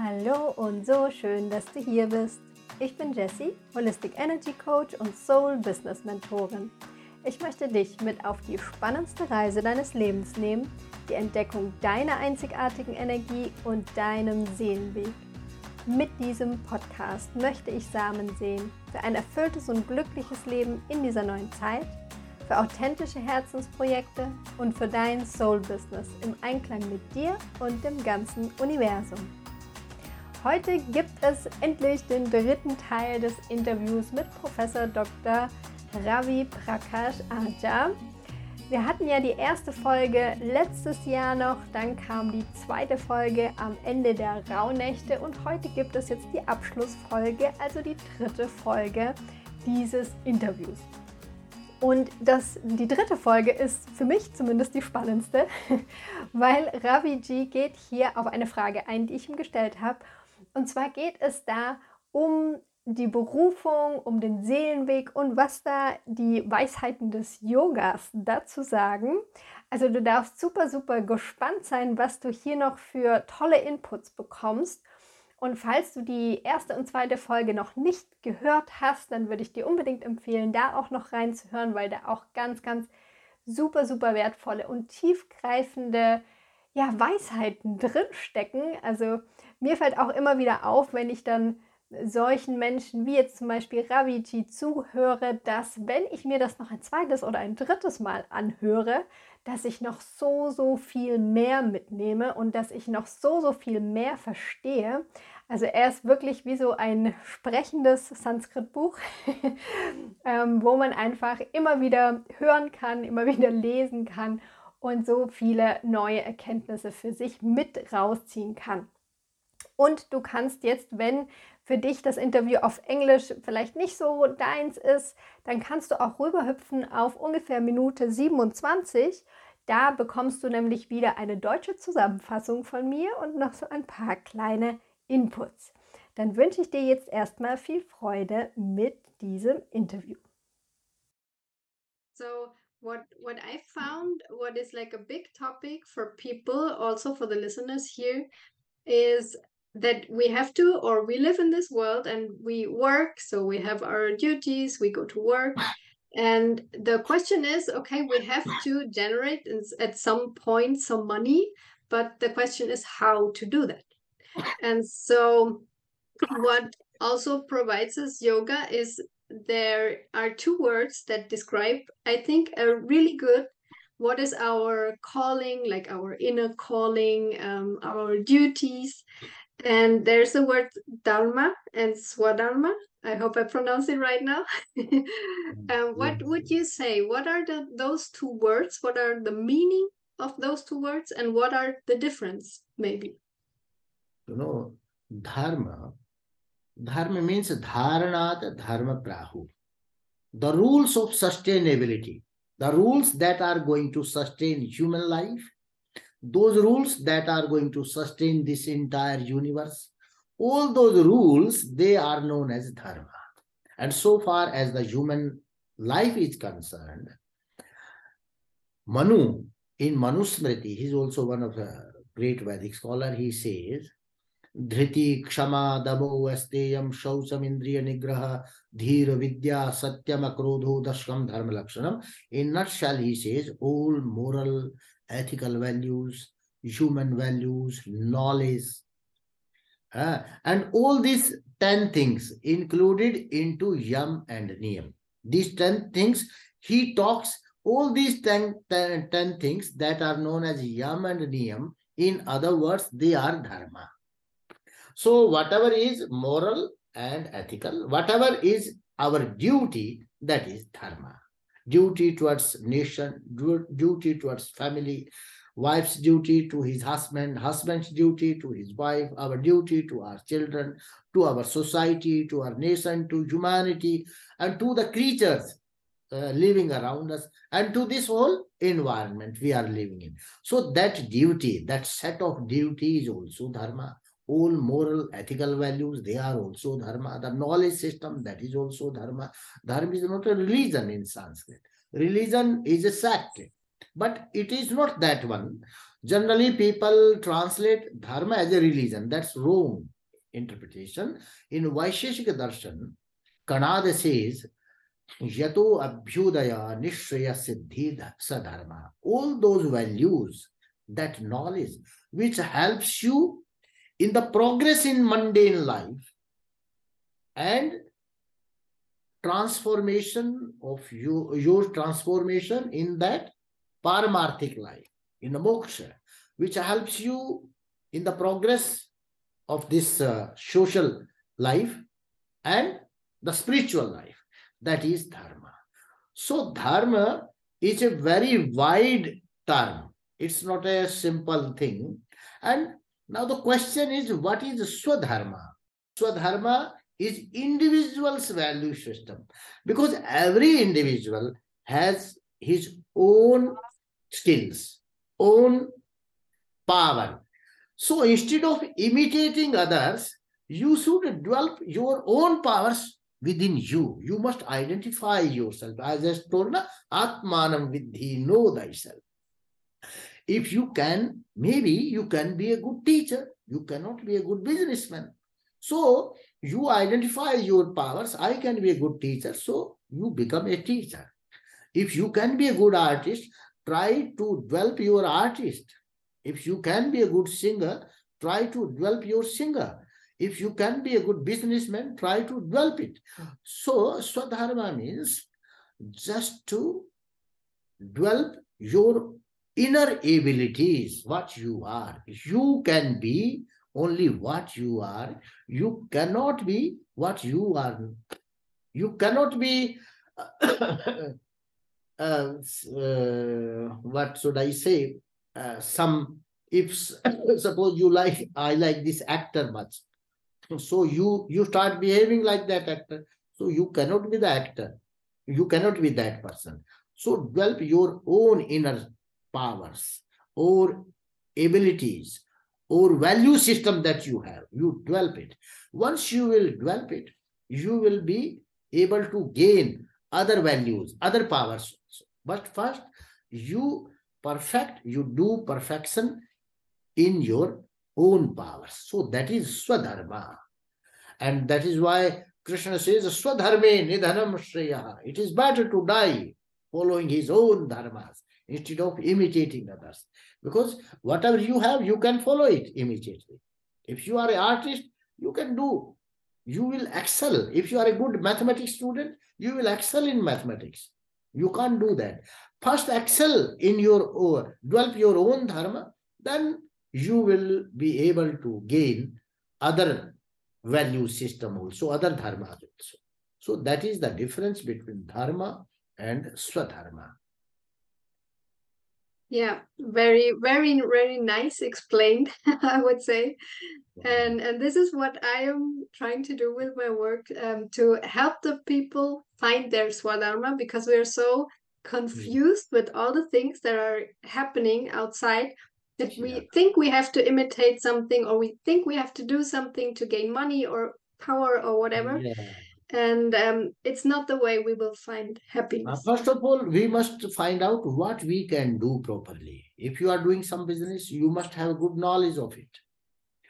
Hallo und so schön, dass du hier bist. Ich bin Jessie, Holistic Energy Coach und Soul Business Mentorin. Ich möchte dich mit auf die spannendste Reise deines Lebens nehmen, die Entdeckung deiner einzigartigen Energie und deinem Seelenweg. Mit diesem Podcast möchte ich Samen sehen für ein erfülltes und glückliches Leben in dieser neuen Zeit, für authentische Herzensprojekte und für dein Soul-Business im Einklang mit dir und dem ganzen Universum. Heute gibt es endlich den dritten Teil des Interviews mit Professor Dr. Ravi Prakash Aja. Wir hatten ja die erste Folge letztes Jahr noch, dann kam die zweite Folge am Ende der Rauhnächte und heute gibt es jetzt die Abschlussfolge, also die dritte Folge dieses Interviews. Und das, die dritte Folge ist für mich zumindest die spannendste, weil Ravi G geht hier auf eine Frage ein, die ich ihm gestellt habe und zwar geht es da um die Berufung, um den Seelenweg und was da die Weisheiten des Yogas dazu sagen. Also du darfst super, super gespannt sein, was du hier noch für tolle Inputs bekommst. Und falls du die erste und zweite Folge noch nicht gehört hast, dann würde ich dir unbedingt empfehlen, da auch noch reinzuhören, weil da auch ganz, ganz super, super wertvolle und tiefgreifende ja, Weisheiten drinstecken. Also mir fällt auch immer wieder auf, wenn ich dann solchen Menschen wie jetzt zum Beispiel Raviji zuhöre, dass wenn ich mir das noch ein zweites oder ein drittes Mal anhöre, dass ich noch so, so viel mehr mitnehme und dass ich noch so, so viel mehr verstehe. Also er ist wirklich wie so ein sprechendes Sanskrit-Buch, ähm, wo man einfach immer wieder hören kann, immer wieder lesen kann und so viele neue Erkenntnisse für sich mit rausziehen kann. Und du kannst jetzt, wenn für dich das Interview auf Englisch vielleicht nicht so deins ist, dann kannst du auch rüberhüpfen auf ungefähr Minute 27. Da bekommst du nämlich wieder eine deutsche Zusammenfassung von mir und noch so ein paar kleine Inputs. Dann wünsche ich dir jetzt erstmal viel Freude mit diesem Interview. So, what what I found what is like a big topic for people also for the listeners here is that we have to or we live in this world and we work so we have our duties we go to work. And the question is okay we have to generate at some point some money but the question is how to do that. And so what also provides us yoga is there are two words that describe i think a really good what is our calling like our inner calling um, our duties and there's the word dharma and swadharma. I hope I pronounce it right now. um, what would you say? What are the, those two words? What are the meaning of those two words? And what are the difference, maybe? You know, dharma, dharma means dharanat dharma prahu. The rules of sustainability, the rules that are going to sustain human life those rules that are going to sustain this entire universe, all those rules, they are known as dharma. And so far as the human life is concerned, Manu, in Manusmriti, he's also one of the great Vedic scholar, he says, धृति क्षमा दमो अस्तेयम शौचम इंद्रिय निग्रह धीर विद्या सत्यम क्रोधो दशकम धर्म लक्षणम in nutshell he says all moral ethical values, human values, knowledge. Uh, and all these 10 things included into Yam and Niyam. These 10 things, he talks all these 10, 10, 10 things that are known as Yam and Niyam. In other words, they are Dharma. So whatever is moral and ethical, whatever is our duty, that is Dharma duty towards nation, duty towards family, wife's duty to his husband, husband's duty to his wife, our duty to our children, to our society, to our nation, to humanity, and to the creatures uh, living around us, and to this whole environment we are living in. So that duty, that set of duty is also dharma all moral, ethical values, they are also dharma. The knowledge system, that is also dharma. Dharma is not a religion in Sanskrit. Religion is a sect. But it is not that one. Generally, people translate dharma as a religion. That's wrong interpretation. In Vaisheshika Darshan, Kanada says, Yato Abhyudaya Nishraya Siddhi Sadharma. All those values, that knowledge, which helps you in the progress in mundane life and transformation of you, your transformation in that paramarthic life, in the moksha, which helps you in the progress of this uh, social life and the spiritual life. That is dharma. So dharma is a very wide term. It's not a simple thing. And now the question is, what is swadharma? Swadharma is individual's value system because every individual has his own skills, own power. So instead of imitating others, you should develop your own powers within you. You must identify yourself. As I told, Atmanam Vidhi, know thyself. If you can, maybe you can be a good teacher. You cannot be a good businessman. So you identify your powers. I can be a good teacher. So you become a teacher. If you can be a good artist, try to develop your artist. If you can be a good singer, try to develop your singer. If you can be a good businessman, try to develop it. So Swadharma means just to develop your inner abilities, what you are. You can be only what you are. You cannot be what you are. You cannot be, uh, uh, what should I say, uh, some, if suppose you like, I like this actor much. So you, you start behaving like that actor. So you cannot be the actor. You cannot be that person. So develop your own inner powers or abilities or value system that you have. You develop it. Once you will develop it, you will be able to gain other values, other powers. But first, you perfect, you do perfection in your own powers. So that is Swadharma. And that is why Krishna says, Swadharme nidhanam shreya. It is better to die following his own dharmas instead of imitating others. Because whatever you have, you can follow it immediately. If you are an artist, you can do. You will excel. If you are a good mathematics student, you will excel in mathematics. You can't do that. First excel in your own, develop your own dharma, then you will be able to gain other value system also, other dharmas also. So that is the difference between dharma and swadharma. Yeah, very, very, very nice explained, I would say. And and this is what I am trying to do with my work um, to help the people find their swadharma because we are so confused with all the things that are happening outside that we think we have to imitate something or we think we have to do something to gain money or power or whatever. Yeah and um, it's not the way we will find happiness. Uh, first of all, we must find out what we can do properly. If you are doing some business, you must have good knowledge of it.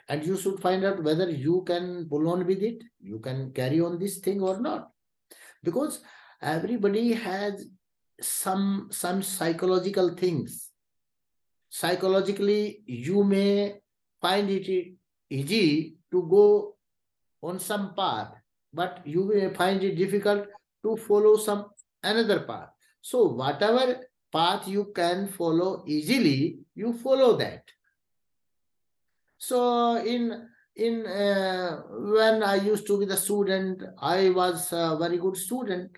And you should find out whether you can pull on with it, you can carry on this thing or not. Because everybody has some some psychological things. Psychologically, you may find it easy to go on some path but you may find it difficult to follow some another path. So whatever path you can follow easily, you follow that. So in in uh, when I used to be the student, I was a very good student,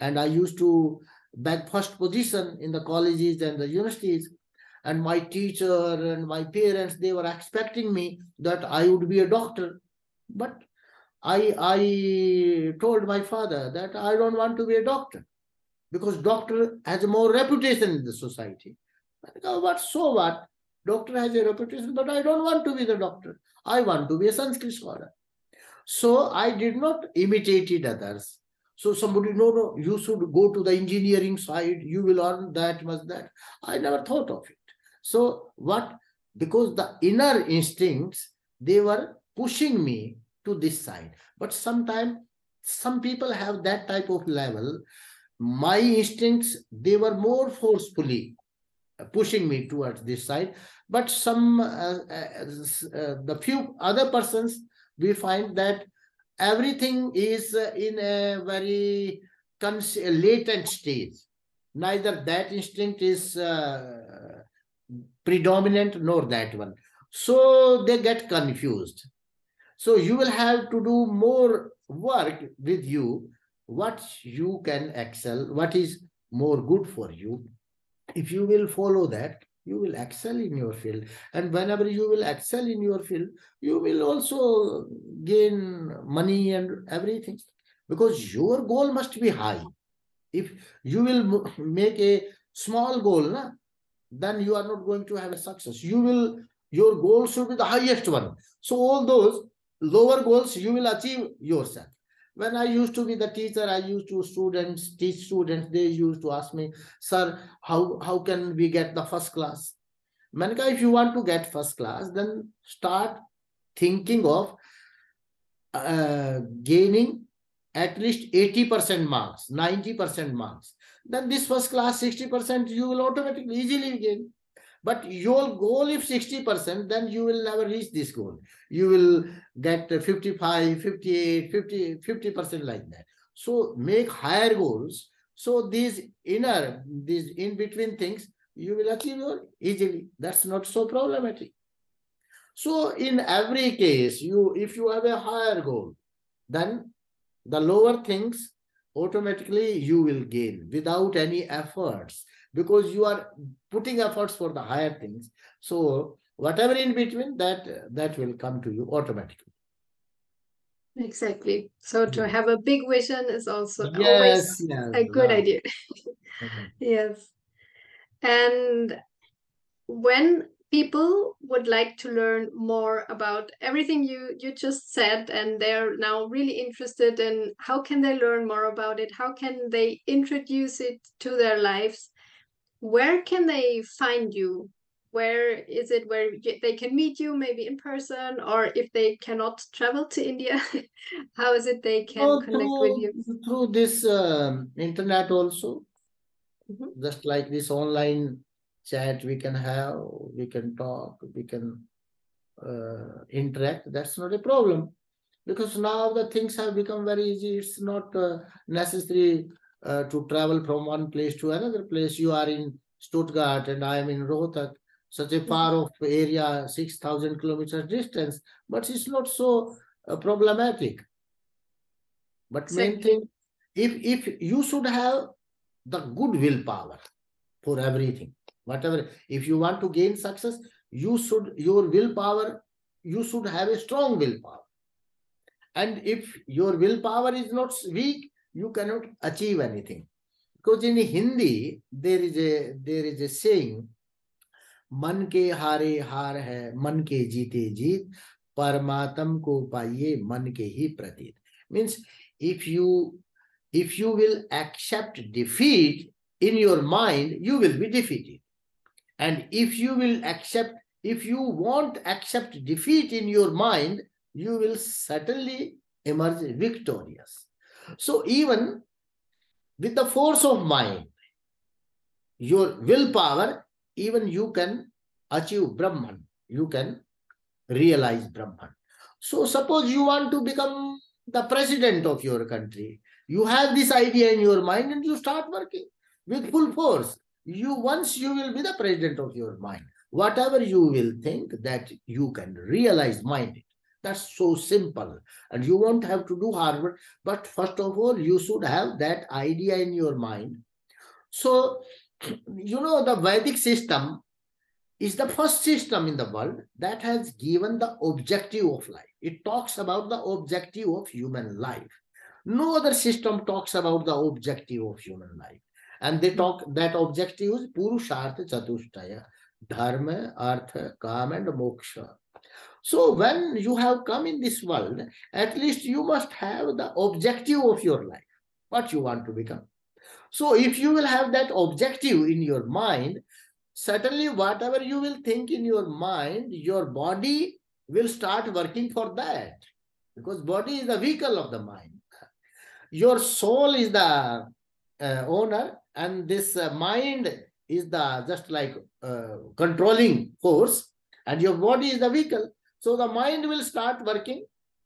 and I used to back first position in the colleges and the universities. And my teacher and my parents, they were expecting me that I would be a doctor. But I, I told my father that I don't want to be a doctor because doctor has more reputation in the society. Go, oh, what, so what? Doctor has a reputation, but I don't want to be the doctor. I want to be a Sanskrit scholar. So I did not imitate others. So somebody, no, no, you should go to the engineering side, you will earn that much that. I never thought of it. So what? Because the inner instincts, they were pushing me to this side. But sometimes some people have that type of level. My instincts, they were more forcefully pushing me towards this side. But some, uh, uh, uh, the few other persons, we find that everything is uh, in a very latent stage. Neither that instinct is uh, predominant nor that one. So they get confused. So you will have to do more work with you, what you can excel, what is more good for you. If you will follow that, you will excel in your field. And whenever you will excel in your field, you will also gain money and everything because your goal must be high. If you will make a small goal, na, then you are not going to have a success. You will, your goal should be the highest one. So all those lower goals you will achieve yourself. When I used to be the teacher, I used to students, teach students, they used to ask me, sir, how, how can we get the first class? Manika, if you want to get first class, then start thinking of uh, gaining at least 80% marks, 90% marks. Then this first class, 60%, you will automatically easily gain. But your goal if 60%, then you will never reach this goal. You will get 55, 58, 50, 50% like that. So make higher goals. So these inner, these in-between things, you will achieve easily. That's not so problematic. So in every case, you if you have a higher goal, then the lower things automatically you will gain without any efforts because you are putting efforts for the higher things. So whatever in between, that that will come to you automatically. Exactly. So to have a big vision is also yes, always yes, a good right. idea. mm-hmm. Yes. And when people would like to learn more about everything you you just said and they're now really interested in how can they learn more about it how can they introduce it to their lives where can they find you? Where is it where they can meet you, maybe in person, or if they cannot travel to India, how is it they can oh, connect through, with you? Through this um, internet also, mm -hmm. just like this online chat we can have, we can talk, we can uh, interact. That's not a problem because now the things have become very easy. It's not uh, necessary uh, to travel from one place to another place. You are in Stuttgart and I am in Rohtak, such a far mm-hmm. off area, 6,000 kilometers distance, but it's not so uh, problematic. But main thing, if, if you should have the good willpower for everything, whatever, if you want to gain success, you should, your willpower, you should have a strong willpower. And if your willpower is not weak, you cannot achieve anything. Because in Hindi, there is a there is a saying, मन के हारे हार है मन के जीते जीत परमात्म को पाइए मन के ही प्रतीत means if you if you will accept defeat in your mind you will be defeated and if you will accept if you won't accept defeat in your mind you will certainly emerge victorious so even with the force of mind, your willpower, even you can achieve Brahman. You can realize Brahman. So suppose you want to become the president of your country. You have this idea in your mind and you start working with full force. You once you will be the president of your mind. Whatever you will think that you can realize mind that's so simple. And you won't have to do hard work. But first of all, you should have that idea in your mind. So, you know, the Vedic system is the first system in the world that has given the objective of life. It talks about the objective of human life. No other system talks about the objective of human life. And they talk that objective is Purushartha Chatushtaya, Dharma, Artha, Kam, and Moksha. So when you have come in this world, at least you must have the objective of your life. what you want to become. So if you will have that objective in your mind, certainly whatever you will think in your mind, your body will start working for that. Because body is the vehicle of the mind. Your soul is the uh, owner and this uh, mind is the just like uh, controlling force and your body is the vehicle. So the mind will start working,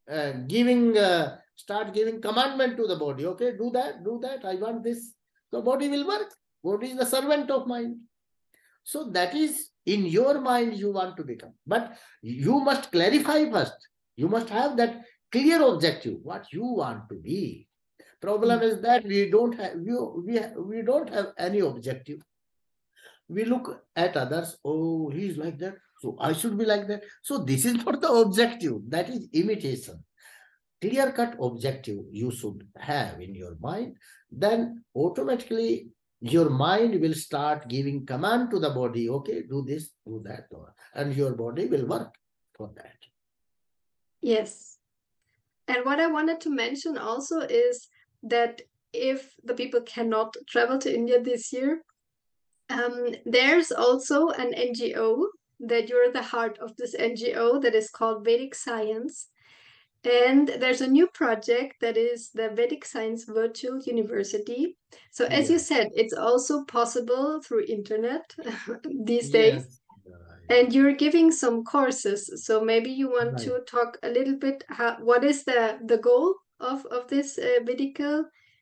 uh, giving, uh, start giving commandment to the body. Okay, do that, do that. I want this. So body will work. Body is the servant of mind. So that is in your mind you want to become. But you must clarify first. You must have that clear objective, what you want to be. Problem is that we don't have we, we, we don't have any objective. We look at others, oh, he's like that, so I should be like that. So this is not the objective, that is imitation. Clear cut objective you should have in your mind, then automatically your mind will start giving command to the body, okay, do this, do that, and your body will work for that. Yes. And what I wanted to mention also is that if the people cannot travel to India this year, um, there's also an NGO that you're the heart of this NGO that is called Vedic Science. And there's a new project that is the Vedic Science Virtual University. So as you said, it's also possible through internet these days. Yes. And you're giving some courses. So maybe you want right. to talk a little bit how, what is the, the goal of, of this uh, Vedic,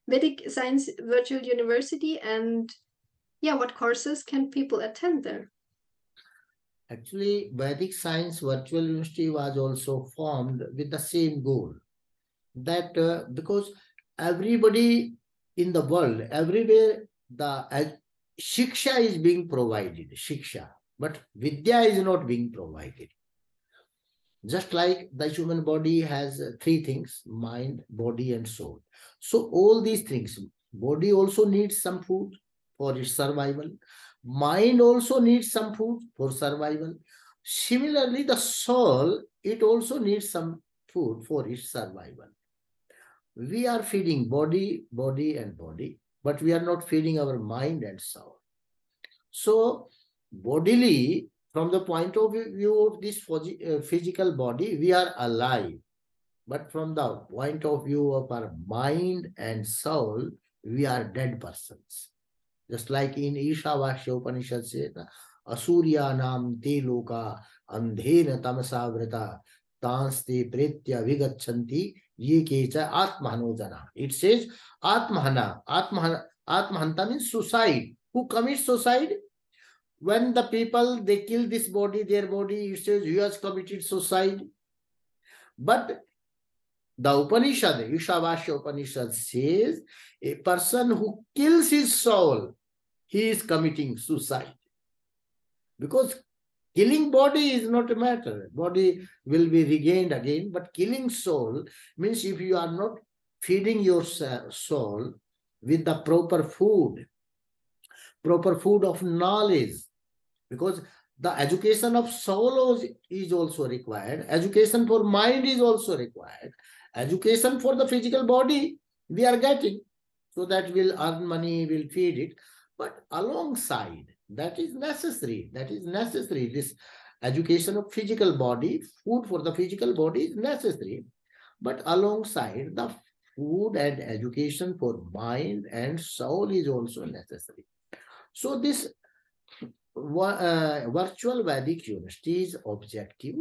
Vedic Science Virtual University and yeah, what courses can people attend there? Actually, Vedic Science Virtual University was also formed with the same goal. That uh, because everybody in the world, everywhere, the uh, Shiksha is being provided, Shiksha, but Vidya is not being provided. Just like the human body has three things, mind, body, and soul. So all these things, body also needs some food for its survival. Mind also needs some food for survival. Similarly, the soul, it also needs some food for its survival. We are feeding body, body, and body, but we are not feeding our mind and soul. So, bodily, from the point of view of this uh, physical body, we are alive. But from the point of view of our mind and soul, we are dead persons. Just like in Ishavasya Upanishad says, Asurya nam te loka andhena tamasa vrita tanste pretya vigachanti ye kecha atmahanojana. It says atmahana. Atmahana, atmahanta means suicide. Who commits suicide? When the people, they kill this body, their body, it says, he has committed suicide. But the Upanishad, Ishavasya Upanishad says, a person who kills his soul, he is committing suicide. Because killing body is not a matter. Body will be regained again, but killing soul means if you are not feeding your soul with the proper food, proper food of knowledge, because the education of soul is also required, education for mind is also required, education for the physical body we are getting so that we'll earn money, we'll feed it. But alongside, that is necessary. That is necessary. This education of physical body, food for the physical body is necessary. But alongside, the food and education for mind and soul is also necessary. So this uh, virtual Vedic university's objective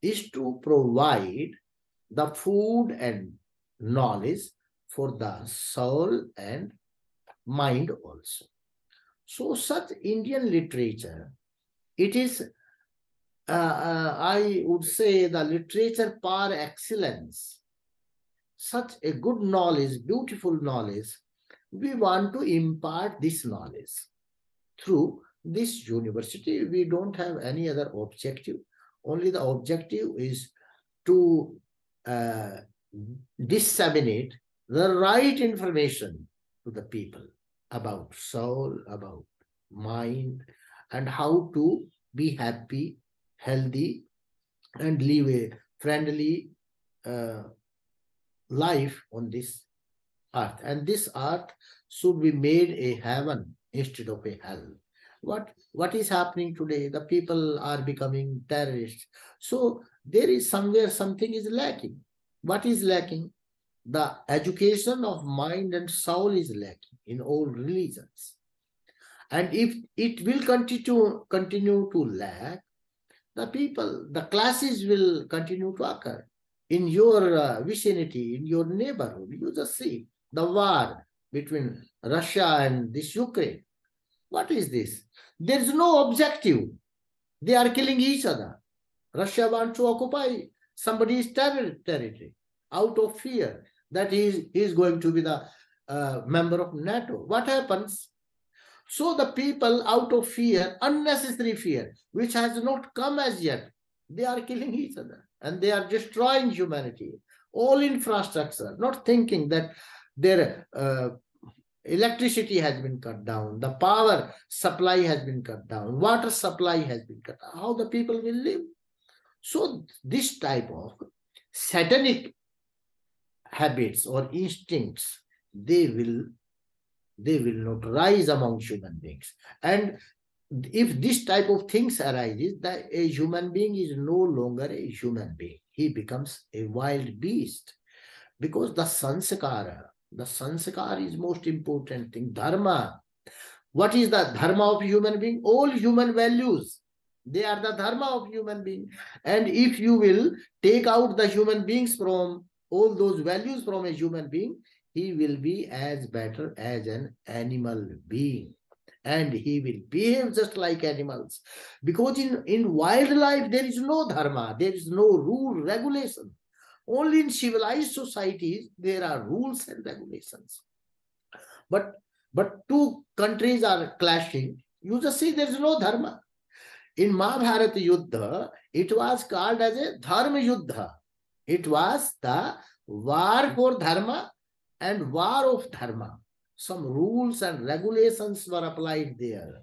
is to provide the food and knowledge for the soul and mind also. So such Indian literature, it is, uh, uh, I would say, the literature par excellence. Such a good knowledge, beautiful knowledge, we want to impart this knowledge through this university. We don't have any other objective. Only the objective is to uh, disseminate the right information to the people about soul, about mind, and how to be happy, healthy, and live a friendly uh, life on this earth. And this earth should be made a heaven instead of a hell. What, what is happening today? The people are becoming terrorists. So there is somewhere something is lacking. What is lacking? The education of mind and soul is lacking in all religions. And if it will continue, continue to lack, the people, the classes will continue to occur in your uh, vicinity, in your neighborhood. You just see the war between Russia and this Ukraine. What is this? There is no objective. They are killing each other. Russia wants to occupy somebody's ter territory out of fear that he is, he is going to be the uh, member of NATO. What happens? So the people out of fear, unnecessary fear, which has not come as yet, they are killing each other and they are destroying humanity. All infrastructure, not thinking that their uh, electricity has been cut down, the power supply has been cut down, water supply has been cut down. How the people will live? So this type of satanic habits or instincts, they will they will not rise among human beings. And if this type of things arises, that a human being is no longer a human being. He becomes a wild beast. Because the sanskara, the sanskara is most important thing. Dharma. What is the dharma of human being? All human values. They are the dharma of human being. And if you will take out the human beings from all those values from a human being, he will be as better as an animal being. And he will behave just like animals. Because in in wildlife there is no dharma. There is no rule regulation. Only in civilized societies there are rules and regulations. But but two countries are clashing. You just see there is no dharma in mahabharata yuddha it was called as a dharma yuddha it was the war for dharma and war of dharma. Some rules and regulations were applied there.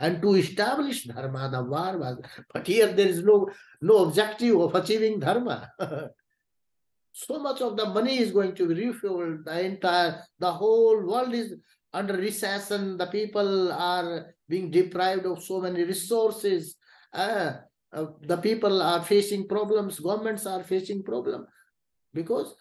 And to establish dharma, the war was, but here there is no, no objective of achieving dharma. so much of the money is going to be refueled, the entire, the whole world is under recession, the people are being deprived of so many resources. Uh, uh, the people are facing problems, governments are facing problems because,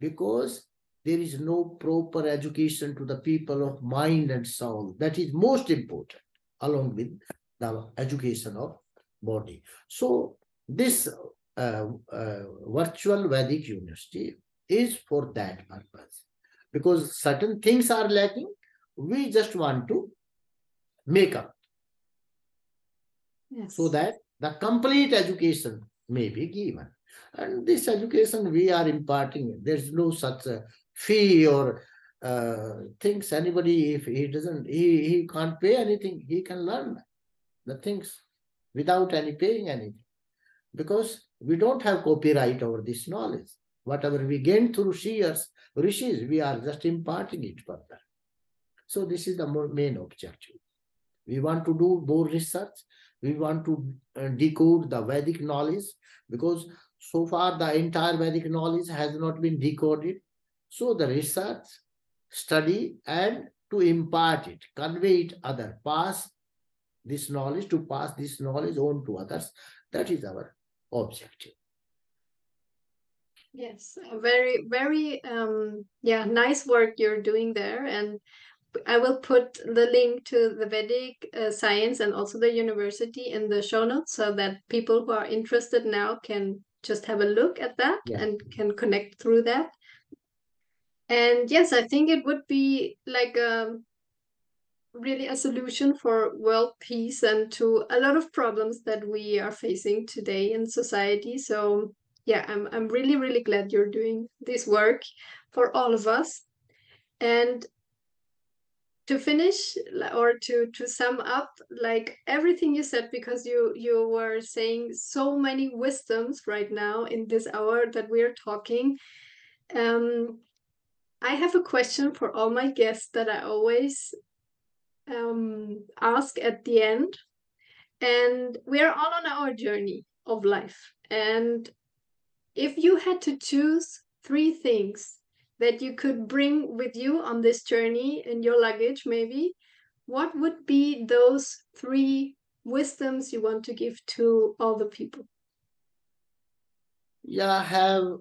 because there is no proper education to the people of mind and soul. That is most important, along with the education of body. So this uh, uh, virtual Vedic university is for that purpose. Because certain things are lacking, we just want to make up. Yes. So that the complete education may be given. And this education we are imparting, there's no such fee or uh, things anybody if he doesn't he he can't pay anything he can learn the things without any paying anything because we don't have copyright over this knowledge whatever we gain through rishis rishis we are just imparting it further so this is the main objective we want to do more research we want to uh, decode the vedic knowledge because so far the entire vedic knowledge has not been decoded so the research, study, and to impart it, convey it other, pass this knowledge, to pass this knowledge on to others. That is our objective. Yes, very, very, um, yeah, nice work you're doing there. And I will put the link to the Vedic uh, science and also the university in the show notes so that people who are interested now can just have a look at that yeah. and can connect through that. And yes, I think it would be like a um, really a solution for world peace and to a lot of problems that we are facing today in society. So yeah, I'm I'm really really glad you're doing this work for all of us. And to finish or to to sum up like everything you said because you you were saying so many wisdoms right now in this hour that we're talking um I have a question for all my guests that I always um, ask at the end. And we are all on our journey of life. And if you had to choose three things that you could bring with you on this journey in your luggage, maybe, what would be those three wisdoms you want to give to all the people? Yeah, have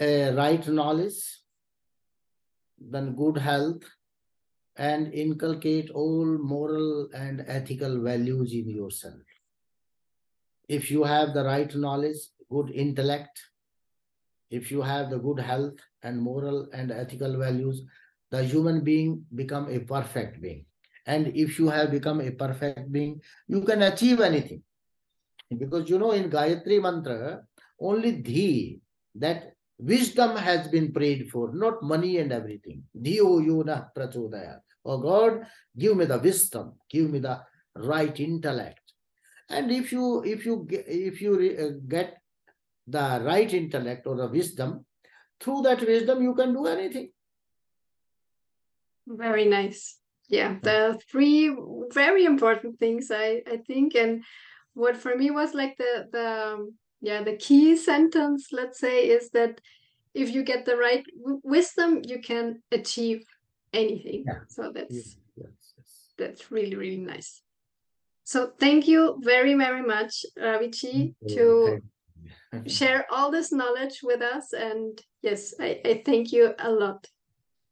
a right knowledge, then good health, and inculcate all moral and ethical values in yourself. If you have the right knowledge, good intellect, if you have the good health and moral and ethical values, the human being become a perfect being. And if you have become a perfect being, you can achieve anything. Because you know, in Gayatri Mantra, only Dhi, that wisdom has been prayed for, not money and everything. Dhiyo yuna prachodaya. Oh God, give me the wisdom, give me the right intellect. And if you if you if you uh, get the right intellect or the wisdom, through that wisdom you can do anything. Very nice yeah there are three very important things i i think and what for me was like the the yeah the key sentence let's say is that if you get the right wisdom you can achieve anything yeah. so that's yes, yes, yes. that's really really nice so thank you very very much Raviji to share all this knowledge with us and yes I, I thank you a lot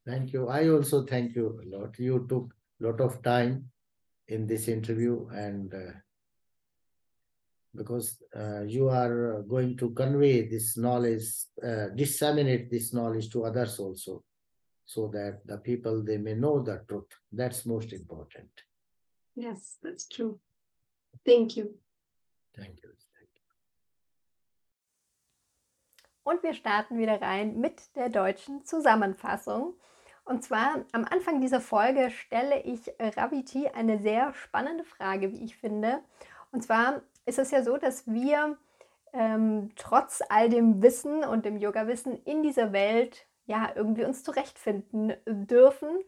Thank you. I also thank you a lot. You took a lot of time in this interview and uh, because uh, you are going to convey this knowledge, uh, disseminate this knowledge to others also, so that the people, they may know the truth. That's most important. Yes, that's true. Thank you. Thank you. Und wir starten wieder rein mit der deutschen Zusammenfassung. Und zwar am Anfang dieser Folge stelle ich Raviti eine sehr spannende Frage, wie ich finde. Und zwar ist es ja so, dass wir ähm, trotz all dem Wissen und dem Yoga-Wissen in dieser Welt ja irgendwie uns zurechtfinden dürfen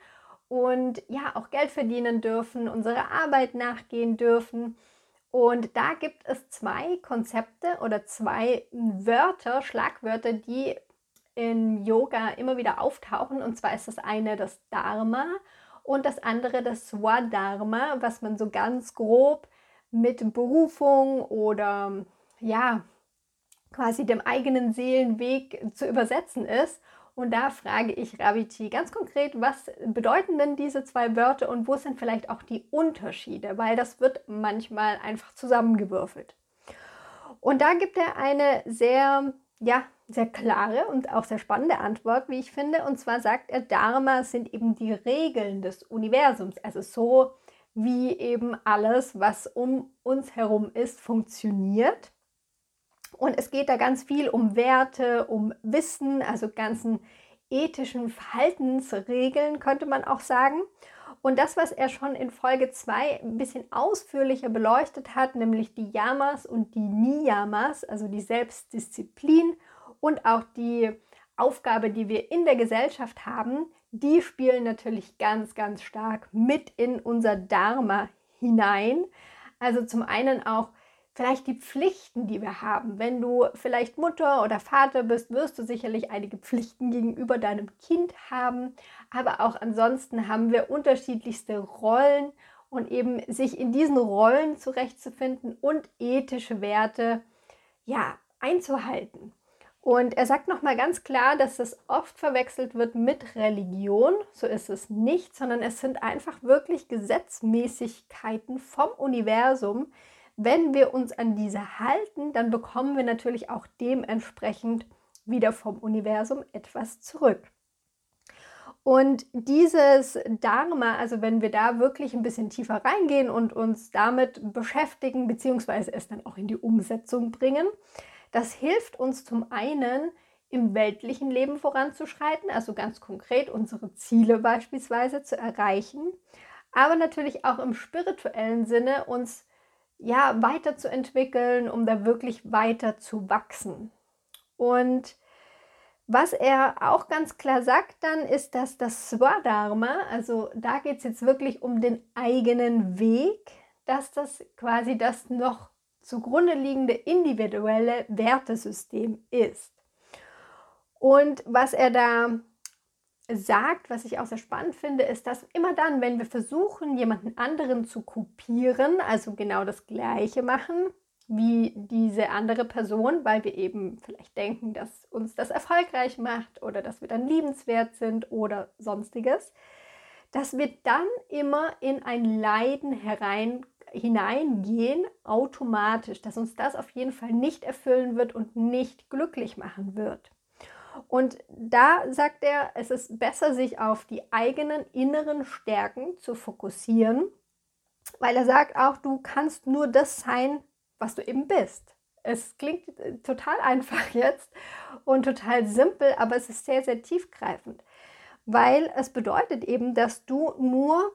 und ja auch Geld verdienen dürfen, unserer Arbeit nachgehen dürfen. Und da gibt es zwei Konzepte oder zwei Wörter, Schlagwörter, die im Yoga immer wieder auftauchen. Und zwar ist das eine das Dharma und das andere das Swadharma, was man so ganz grob mit Berufung oder ja, quasi dem eigenen Seelenweg zu übersetzen ist. Und da frage ich Raviti ganz konkret, was bedeuten denn diese zwei Wörter und wo sind vielleicht auch die Unterschiede? Weil das wird manchmal einfach zusammengewürfelt. Und da gibt er eine sehr ja, sehr klare und auch sehr spannende Antwort, wie ich finde. Und zwar sagt er, Dharma sind eben die Regeln des Universums. Also so wie eben alles, was um uns herum ist, funktioniert. Und es geht da ganz viel um Werte, um Wissen, also ganzen ethischen Verhaltensregeln, könnte man auch sagen. Und das, was er schon in Folge 2 ein bisschen ausführlicher beleuchtet hat, nämlich die Yamas und die Niyamas, also die Selbstdisziplin und auch die Aufgabe, die wir in der Gesellschaft haben, die spielen natürlich ganz, ganz stark mit in unser Dharma hinein. Also zum einen auch vielleicht die Pflichten, die wir haben. Wenn du vielleicht Mutter oder Vater bist, wirst du sicherlich einige Pflichten gegenüber deinem Kind haben. Aber auch ansonsten haben wir unterschiedlichste Rollen und eben sich in diesen Rollen zurechtzufinden und ethische Werte ja einzuhalten. Und er sagt nochmal ganz klar, dass es oft verwechselt wird mit Religion. So ist es nicht, sondern es sind einfach wirklich Gesetzmäßigkeiten vom Universum, wenn wir uns an diese halten, dann bekommen wir natürlich auch dementsprechend wieder vom Universum etwas zurück. Und dieses Dharma, also wenn wir da wirklich ein bisschen tiefer reingehen und uns damit beschäftigen, beziehungsweise es dann auch in die Umsetzung bringen, das hilft uns zum einen im weltlichen Leben voranzuschreiten, also ganz konkret unsere Ziele beispielsweise zu erreichen, aber natürlich auch im spirituellen Sinne uns ja, weiterzuentwickeln, um da wirklich weiter zu wachsen. Und was er auch ganz klar sagt dann, ist, dass das Swadharma, also da geht es jetzt wirklich um den eigenen Weg, dass das quasi das noch zugrunde liegende individuelle Wertesystem ist. Und was er da sagt, was ich auch sehr spannend finde, ist, dass immer dann, wenn wir versuchen, jemanden anderen zu kopieren, also genau das Gleiche machen wie diese andere Person, weil wir eben vielleicht denken, dass uns das erfolgreich macht oder dass wir dann liebenswert sind oder sonstiges, dass wir dann immer in ein Leiden herein hineingehen automatisch, dass uns das auf jeden Fall nicht erfüllen wird und nicht glücklich machen wird. Und da sagt er, es ist besser, sich auf die eigenen inneren Stärken zu fokussieren, weil er sagt auch, du kannst nur das sein, was du eben bist. Es klingt äh, total einfach jetzt und total simpel, aber es ist sehr, sehr tiefgreifend, weil es bedeutet eben, dass du nur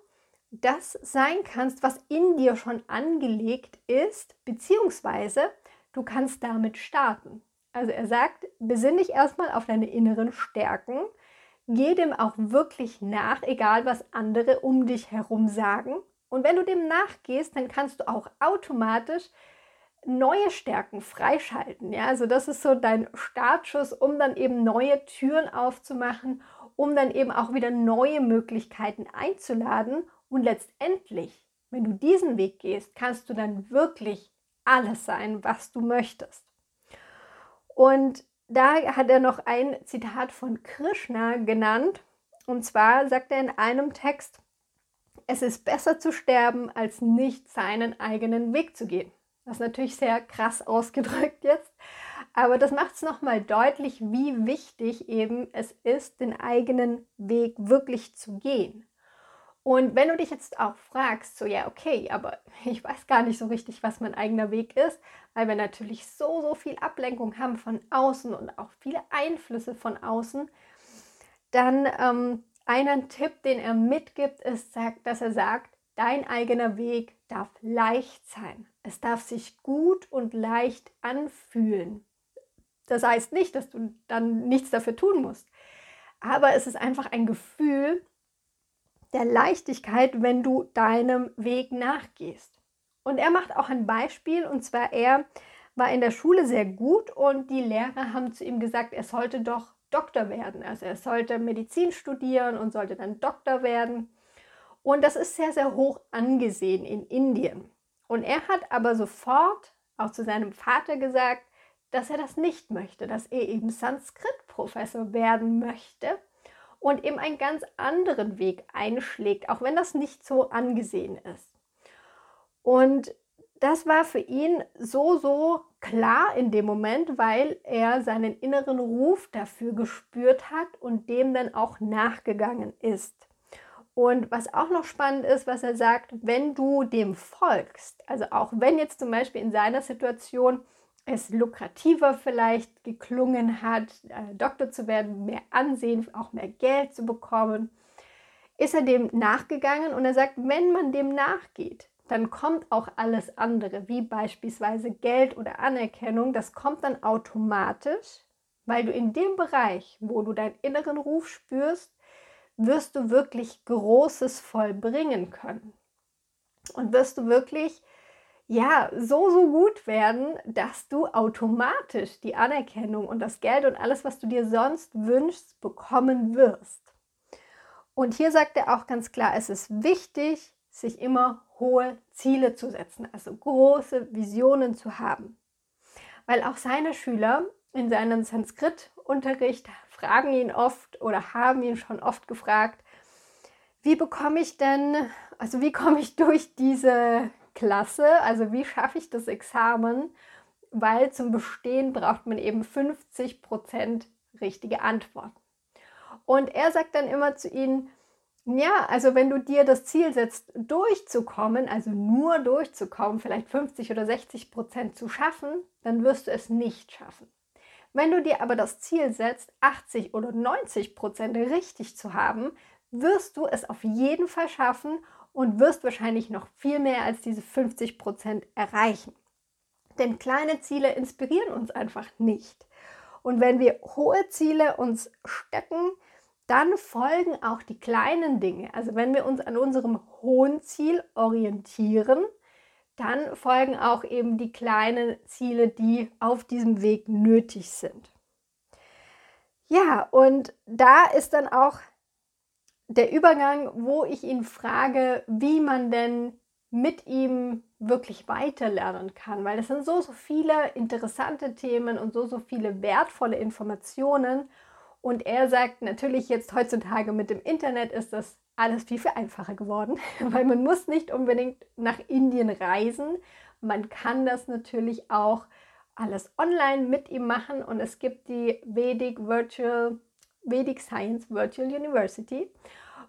das sein kannst, was in dir schon angelegt ist, beziehungsweise du kannst damit starten. Also er sagt, besinn dich erstmal auf deine inneren Stärken, geh dem auch wirklich nach, egal was andere um dich herum sagen. Und wenn du dem nachgehst, dann kannst du auch automatisch neue Stärken freischalten. Ja, also das ist so dein Startschuss, um dann eben neue Türen aufzumachen, um dann eben auch wieder neue Möglichkeiten einzuladen. Und letztendlich, wenn du diesen Weg gehst, kannst du dann wirklich alles sein, was du möchtest. Und da hat er noch ein Zitat von Krishna genannt. Und zwar sagt er in einem Text, es ist besser zu sterben, als nicht seinen eigenen Weg zu gehen. Das ist natürlich sehr krass ausgedrückt jetzt, aber das macht es nochmal deutlich, wie wichtig eben es ist, den eigenen Weg wirklich zu gehen. Und wenn du dich jetzt auch fragst, so ja, okay, aber ich weiß gar nicht so richtig, was mein eigener Weg ist, weil wir natürlich so, so viel Ablenkung haben von außen und auch viele Einflüsse von außen, dann ähm, einen Tipp, den er mitgibt, ist, dass er sagt, dein eigener Weg darf leicht sein. Es darf sich gut und leicht anfühlen. Das heißt nicht, dass du dann nichts dafür tun musst. Aber es ist einfach ein Gefühl, der Leichtigkeit, wenn du deinem Weg nachgehst. Und er macht auch ein Beispiel, und zwar er war in der Schule sehr gut und die Lehrer haben zu ihm gesagt, er sollte doch Doktor werden. Also er sollte Medizin studieren und sollte dann Doktor werden. Und das ist sehr, sehr hoch angesehen in Indien. Und er hat aber sofort auch zu seinem Vater gesagt, dass er das nicht möchte, dass er eben Sanskrit-Professor werden möchte und eben einen ganz anderen Weg einschlägt, auch wenn das nicht so angesehen ist. Und das war für ihn so, so klar in dem Moment, weil er seinen inneren Ruf dafür gespürt hat und dem dann auch nachgegangen ist. Und was auch noch spannend ist, was er sagt, wenn du dem folgst, also auch wenn jetzt zum Beispiel in seiner Situation es lukrativer vielleicht geklungen hat, äh, Doktor zu werden, mehr Ansehen, auch mehr Geld zu bekommen, ist er dem nachgegangen und er sagt, wenn man dem nachgeht, dann kommt auch alles andere, wie beispielsweise Geld oder Anerkennung, das kommt dann automatisch, weil du in dem Bereich, wo du deinen inneren Ruf spürst, wirst du wirklich Großes vollbringen können. Und wirst du wirklich ja, so, so gut werden, dass du automatisch die Anerkennung und das Geld und alles, was du dir sonst wünschst, bekommen wirst. Und hier sagt er auch ganz klar, es ist wichtig, sich immer hohe Ziele zu setzen, also große Visionen zu haben. Weil auch seine Schüler in seinem Sanskrit-Unterricht fragen ihn oft oder haben ihn schon oft gefragt, wie bekomme ich denn, also wie komme ich durch diese Klasse, also wie schaffe ich das Examen, weil zum Bestehen braucht man eben 50 Prozent richtige Antworten. Und er sagt dann immer zu ihnen, ja, also wenn du dir das Ziel setzt, durchzukommen, also nur durchzukommen, vielleicht 50 oder 60 Prozent zu schaffen, dann wirst du es nicht schaffen. Wenn du dir aber das Ziel setzt, 80 oder 90 Prozent richtig zu haben, wirst du es auf jeden Fall schaffen und wirst wahrscheinlich noch viel mehr als diese 50 Prozent erreichen. Denn kleine Ziele inspirieren uns einfach nicht. Und wenn wir hohe Ziele uns stecken, dann folgen auch die kleinen Dinge. Also wenn wir uns an unserem hohen Ziel orientieren, dann folgen auch eben die kleinen Ziele, die auf diesem Weg nötig sind. Ja, und da ist dann auch der Übergang, wo ich ihn frage, wie man denn mit ihm wirklich weiterlernen kann, weil es sind so, so viele interessante Themen und so, so viele wertvolle Informationen. Und er sagt natürlich jetzt heutzutage mit dem Internet ist das alles viel, viel einfacher geworden, weil man muss nicht unbedingt nach Indien reisen. Man kann das natürlich auch alles online mit ihm machen und es gibt die Vedic Virtual Vedic Science Virtual University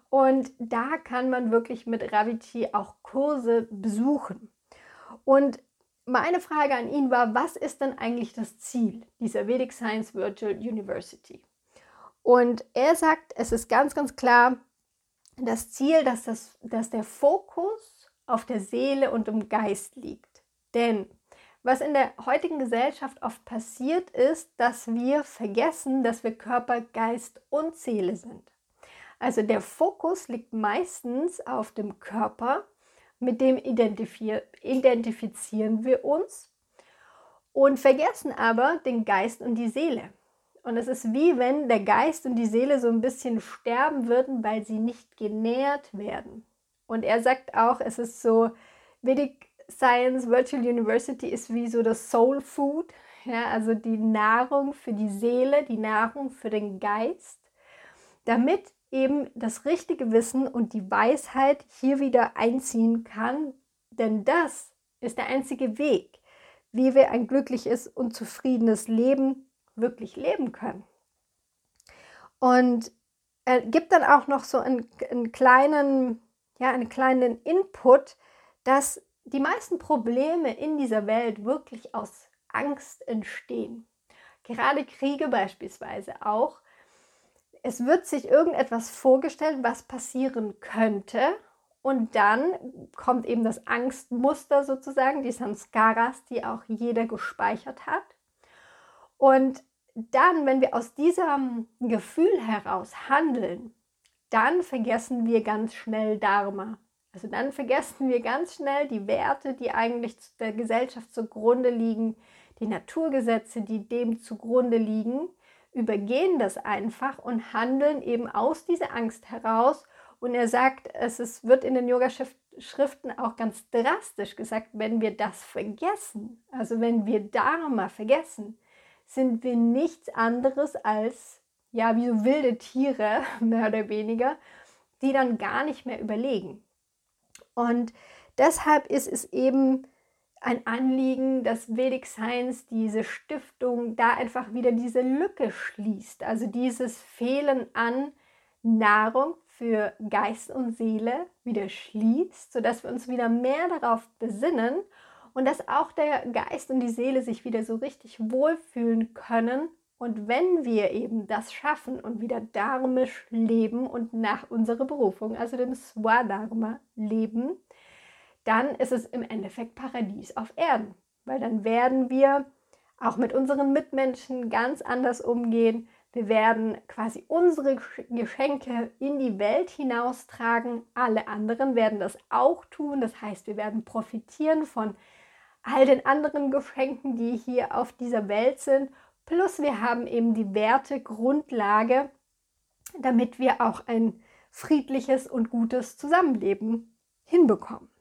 und da kann man wirklich mit Raviti auch Kurse besuchen. Und meine Frage an ihn war, was ist denn eigentlich das Ziel dieser Vedic Science Virtual University? Und er sagt, es ist ganz, ganz klar das Ziel, dass, das, dass der Fokus auf der Seele und im Geist liegt. Denn was in der heutigen Gesellschaft oft passiert ist, dass wir vergessen, dass wir Körper, Geist und Seele sind. Also der Fokus liegt meistens auf dem Körper, mit dem identifizieren wir uns und vergessen aber den Geist und die Seele. Und es ist wie wenn der Geist und die Seele so ein bisschen sterben würden, weil sie nicht genährt werden. Und er sagt auch, es ist so, Vedic Science Virtual University ist wie so das Soul Food, ja, also die Nahrung für die Seele, die Nahrung für den Geist, damit eben das richtige Wissen und die Weisheit hier wieder einziehen kann, denn das ist der einzige Weg, wie wir ein glückliches und zufriedenes Leben wirklich leben können. Und er gibt dann auch noch so einen, einen kleinen, ja, einen kleinen Input, dass die meisten Probleme in dieser Welt wirklich aus Angst entstehen. Gerade Kriege beispielsweise auch es wird sich irgendetwas vorgestellt, was passieren könnte. Und dann kommt eben das Angstmuster sozusagen, die Samskaras, die auch jeder gespeichert hat. Und dann, wenn wir aus diesem Gefühl heraus handeln, dann vergessen wir ganz schnell Dharma. Also dann vergessen wir ganz schnell die Werte, die eigentlich der Gesellschaft zugrunde liegen, die Naturgesetze, die dem zugrunde liegen übergehen das einfach und handeln eben aus dieser Angst heraus. Und er sagt, es ist, wird in den Yoga-Schriften auch ganz drastisch gesagt, wenn wir das vergessen, also wenn wir Dharma vergessen, sind wir nichts anderes als, ja, wie so wilde Tiere, mehr oder weniger, die dann gar nicht mehr überlegen. Und deshalb ist es eben ein Anliegen, dass Vedic Science diese Stiftung da einfach wieder diese Lücke schließt. Also dieses Fehlen an Nahrung für Geist und Seele wieder schließt, sodass wir uns wieder mehr darauf besinnen und dass auch der Geist und die Seele sich wieder so richtig wohlfühlen können. Und wenn wir eben das schaffen und wieder dharmisch leben und nach unserer Berufung, also dem Swadharma leben, dann ist es im Endeffekt Paradies auf Erden, weil dann werden wir auch mit unseren Mitmenschen ganz anders umgehen. Wir werden quasi unsere Geschenke in die Welt hinaustragen. Alle anderen werden das auch tun. Das heißt, wir werden profitieren von all den anderen Geschenken, die hier auf dieser Welt sind. Plus wir haben eben die Wertegrundlage, damit wir auch ein friedliches und gutes Zusammenleben hinbekommen.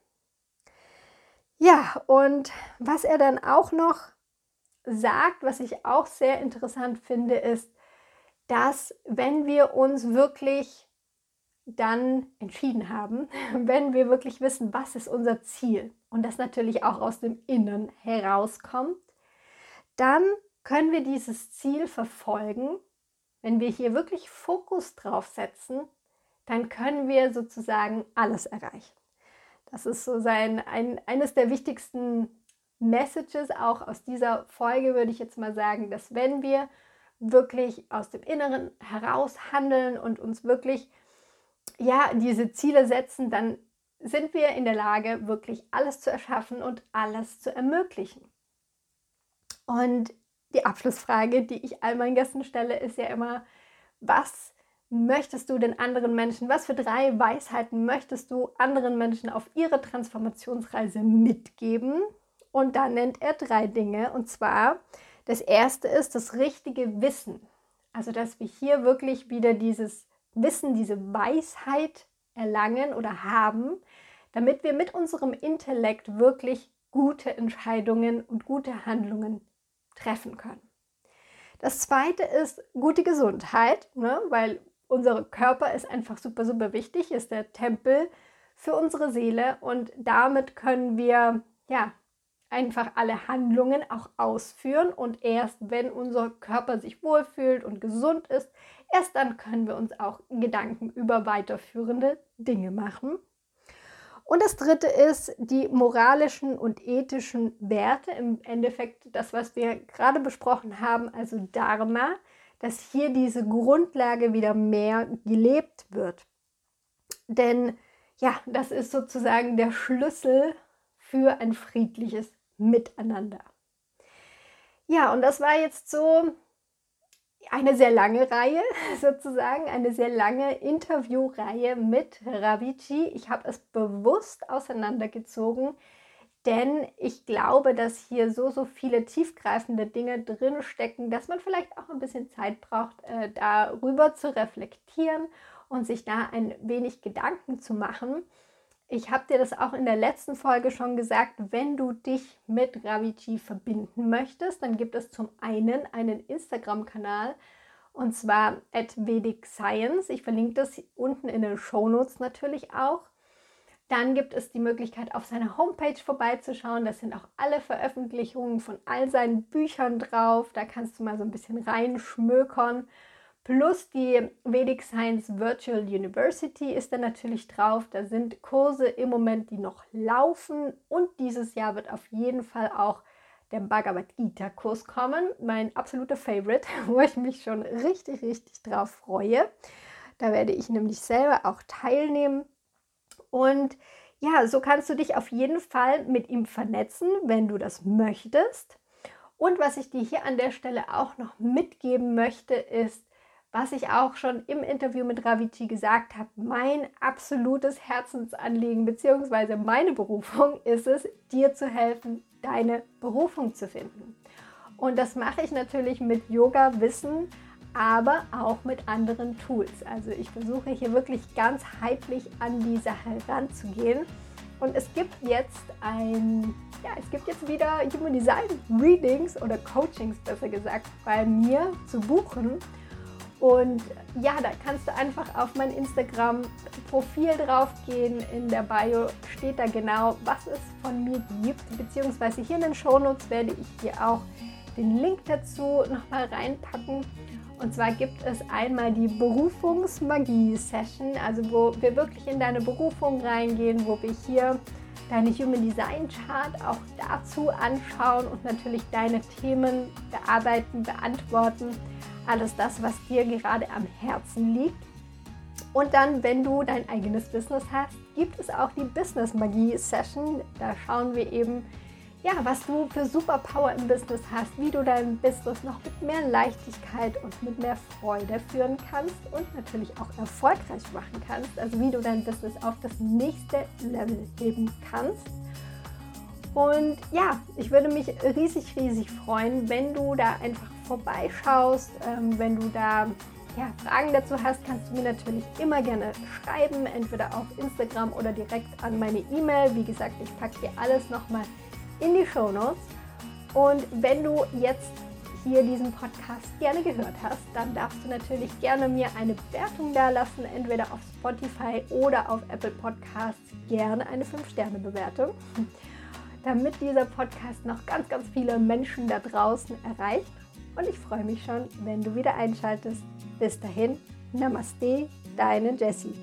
Ja, und was er dann auch noch sagt, was ich auch sehr interessant finde, ist, dass wenn wir uns wirklich dann entschieden haben, wenn wir wirklich wissen, was ist unser Ziel und das natürlich auch aus dem Innen herauskommt, dann können wir dieses Ziel verfolgen. Wenn wir hier wirklich Fokus drauf setzen, dann können wir sozusagen alles erreichen. Das ist so sein, ein, eines der wichtigsten Messages auch aus dieser Folge, würde ich jetzt mal sagen, dass wenn wir wirklich aus dem Inneren heraus handeln und uns wirklich ja, diese Ziele setzen, dann sind wir in der Lage, wirklich alles zu erschaffen und alles zu ermöglichen. Und die Abschlussfrage, die ich all meinen Gästen stelle, ist ja immer, was möchtest du den anderen Menschen, was für drei Weisheiten möchtest du anderen Menschen auf ihre Transformationsreise mitgeben? Und da nennt er drei Dinge. Und zwar, das erste ist das richtige Wissen. Also, dass wir hier wirklich wieder dieses Wissen, diese Weisheit erlangen oder haben, damit wir mit unserem Intellekt wirklich gute Entscheidungen und gute Handlungen treffen können. Das zweite ist gute Gesundheit, ne? weil unser Körper ist einfach super, super wichtig, ist der Tempel für unsere Seele und damit können wir ja einfach alle Handlungen auch ausführen und erst wenn unser Körper sich wohlfühlt und gesund ist, erst dann können wir uns auch Gedanken über weiterführende Dinge machen. Und das dritte ist die moralischen und ethischen Werte, im Endeffekt das, was wir gerade besprochen haben, also Dharma, dass hier diese Grundlage wieder mehr gelebt wird. Denn ja, das ist sozusagen der Schlüssel für ein friedliches Miteinander. Ja, und das war jetzt so eine sehr lange Reihe, sozusagen, eine sehr lange Interviewreihe mit Ravici. Ich habe es bewusst auseinandergezogen, denn ich glaube, dass hier so, so viele tiefgreifende Dinge drin stecken, dass man vielleicht auch ein bisschen Zeit braucht, äh, darüber zu reflektieren und sich da ein wenig Gedanken zu machen. Ich habe dir das auch in der letzten Folge schon gesagt, wenn du dich mit Ravici verbinden möchtest, dann gibt es zum einen einen Instagram-Kanal und zwar at Vedic Science. Ich verlinke das unten in den Show Notes natürlich auch. Dann gibt es die Möglichkeit, auf seiner Homepage vorbeizuschauen. Da sind auch alle Veröffentlichungen von all seinen Büchern drauf. Da kannst du mal so ein bisschen reinschmökern. Plus die Vedic Science Virtual University ist da natürlich drauf. Da sind Kurse im Moment, die noch laufen. Und dieses Jahr wird auf jeden Fall auch der Bhagavad Gita Kurs kommen. Mein absoluter Favorite, wo ich mich schon richtig, richtig drauf freue. Da werde ich nämlich selber auch teilnehmen. Und ja, so kannst du dich auf jeden Fall mit ihm vernetzen, wenn du das möchtest. Und was ich dir hier an der Stelle auch noch mitgeben möchte, ist, was ich auch schon im Interview mit Raviti gesagt habe, mein absolutes Herzensanliegen bzw. meine Berufung ist es, dir zu helfen, deine Berufung zu finden. Und das mache ich natürlich mit Yoga-Wissen, aber auch mit anderen Tools. Also ich versuche hier wirklich ganzheitlich an die Sache ranzugehen. Und es gibt jetzt ein, ja, es gibt jetzt wieder Human Design Readings oder Coachings besser gesagt bei mir zu buchen. Und ja, da kannst du einfach auf mein Instagram-Profil draufgehen. In der Bio steht da genau, was es von mir gibt. Beziehungsweise hier in den Shownotes werde ich dir auch den Link dazu nochmal reinpacken. Und zwar gibt es einmal die Berufungsmagie-Session, also wo wir wirklich in deine Berufung reingehen, wo wir hier deine Human Design Chart auch dazu anschauen und natürlich deine Themen bearbeiten, beantworten alles das, was dir gerade am Herzen liegt. Und dann, wenn du dein eigenes Business hast, gibt es auch die Business Magie Session. Da schauen wir eben, ja, was du für Superpower im Business hast, wie du dein Business noch mit mehr Leichtigkeit und mit mehr Freude führen kannst und natürlich auch erfolgreich machen kannst. Also wie du dein Business auf das nächste Level heben kannst. Und ja, ich würde mich riesig, riesig freuen, wenn du da einfach vorbeischaust. Ähm, wenn du da ja, Fragen dazu hast, kannst du mir natürlich immer gerne schreiben, entweder auf Instagram oder direkt an meine E-Mail. Wie gesagt, ich packe dir alles nochmal in die Show Notes. Und wenn du jetzt hier diesen Podcast gerne gehört hast, dann darfst du natürlich gerne mir eine Bewertung da lassen, entweder auf Spotify oder auf Apple Podcasts. Gerne eine 5-Sterne-Bewertung, damit dieser Podcast noch ganz, ganz viele Menschen da draußen erreicht und ich freue mich schon, wenn du wieder einschaltest. Bis dahin, Namaste, deine Jessie.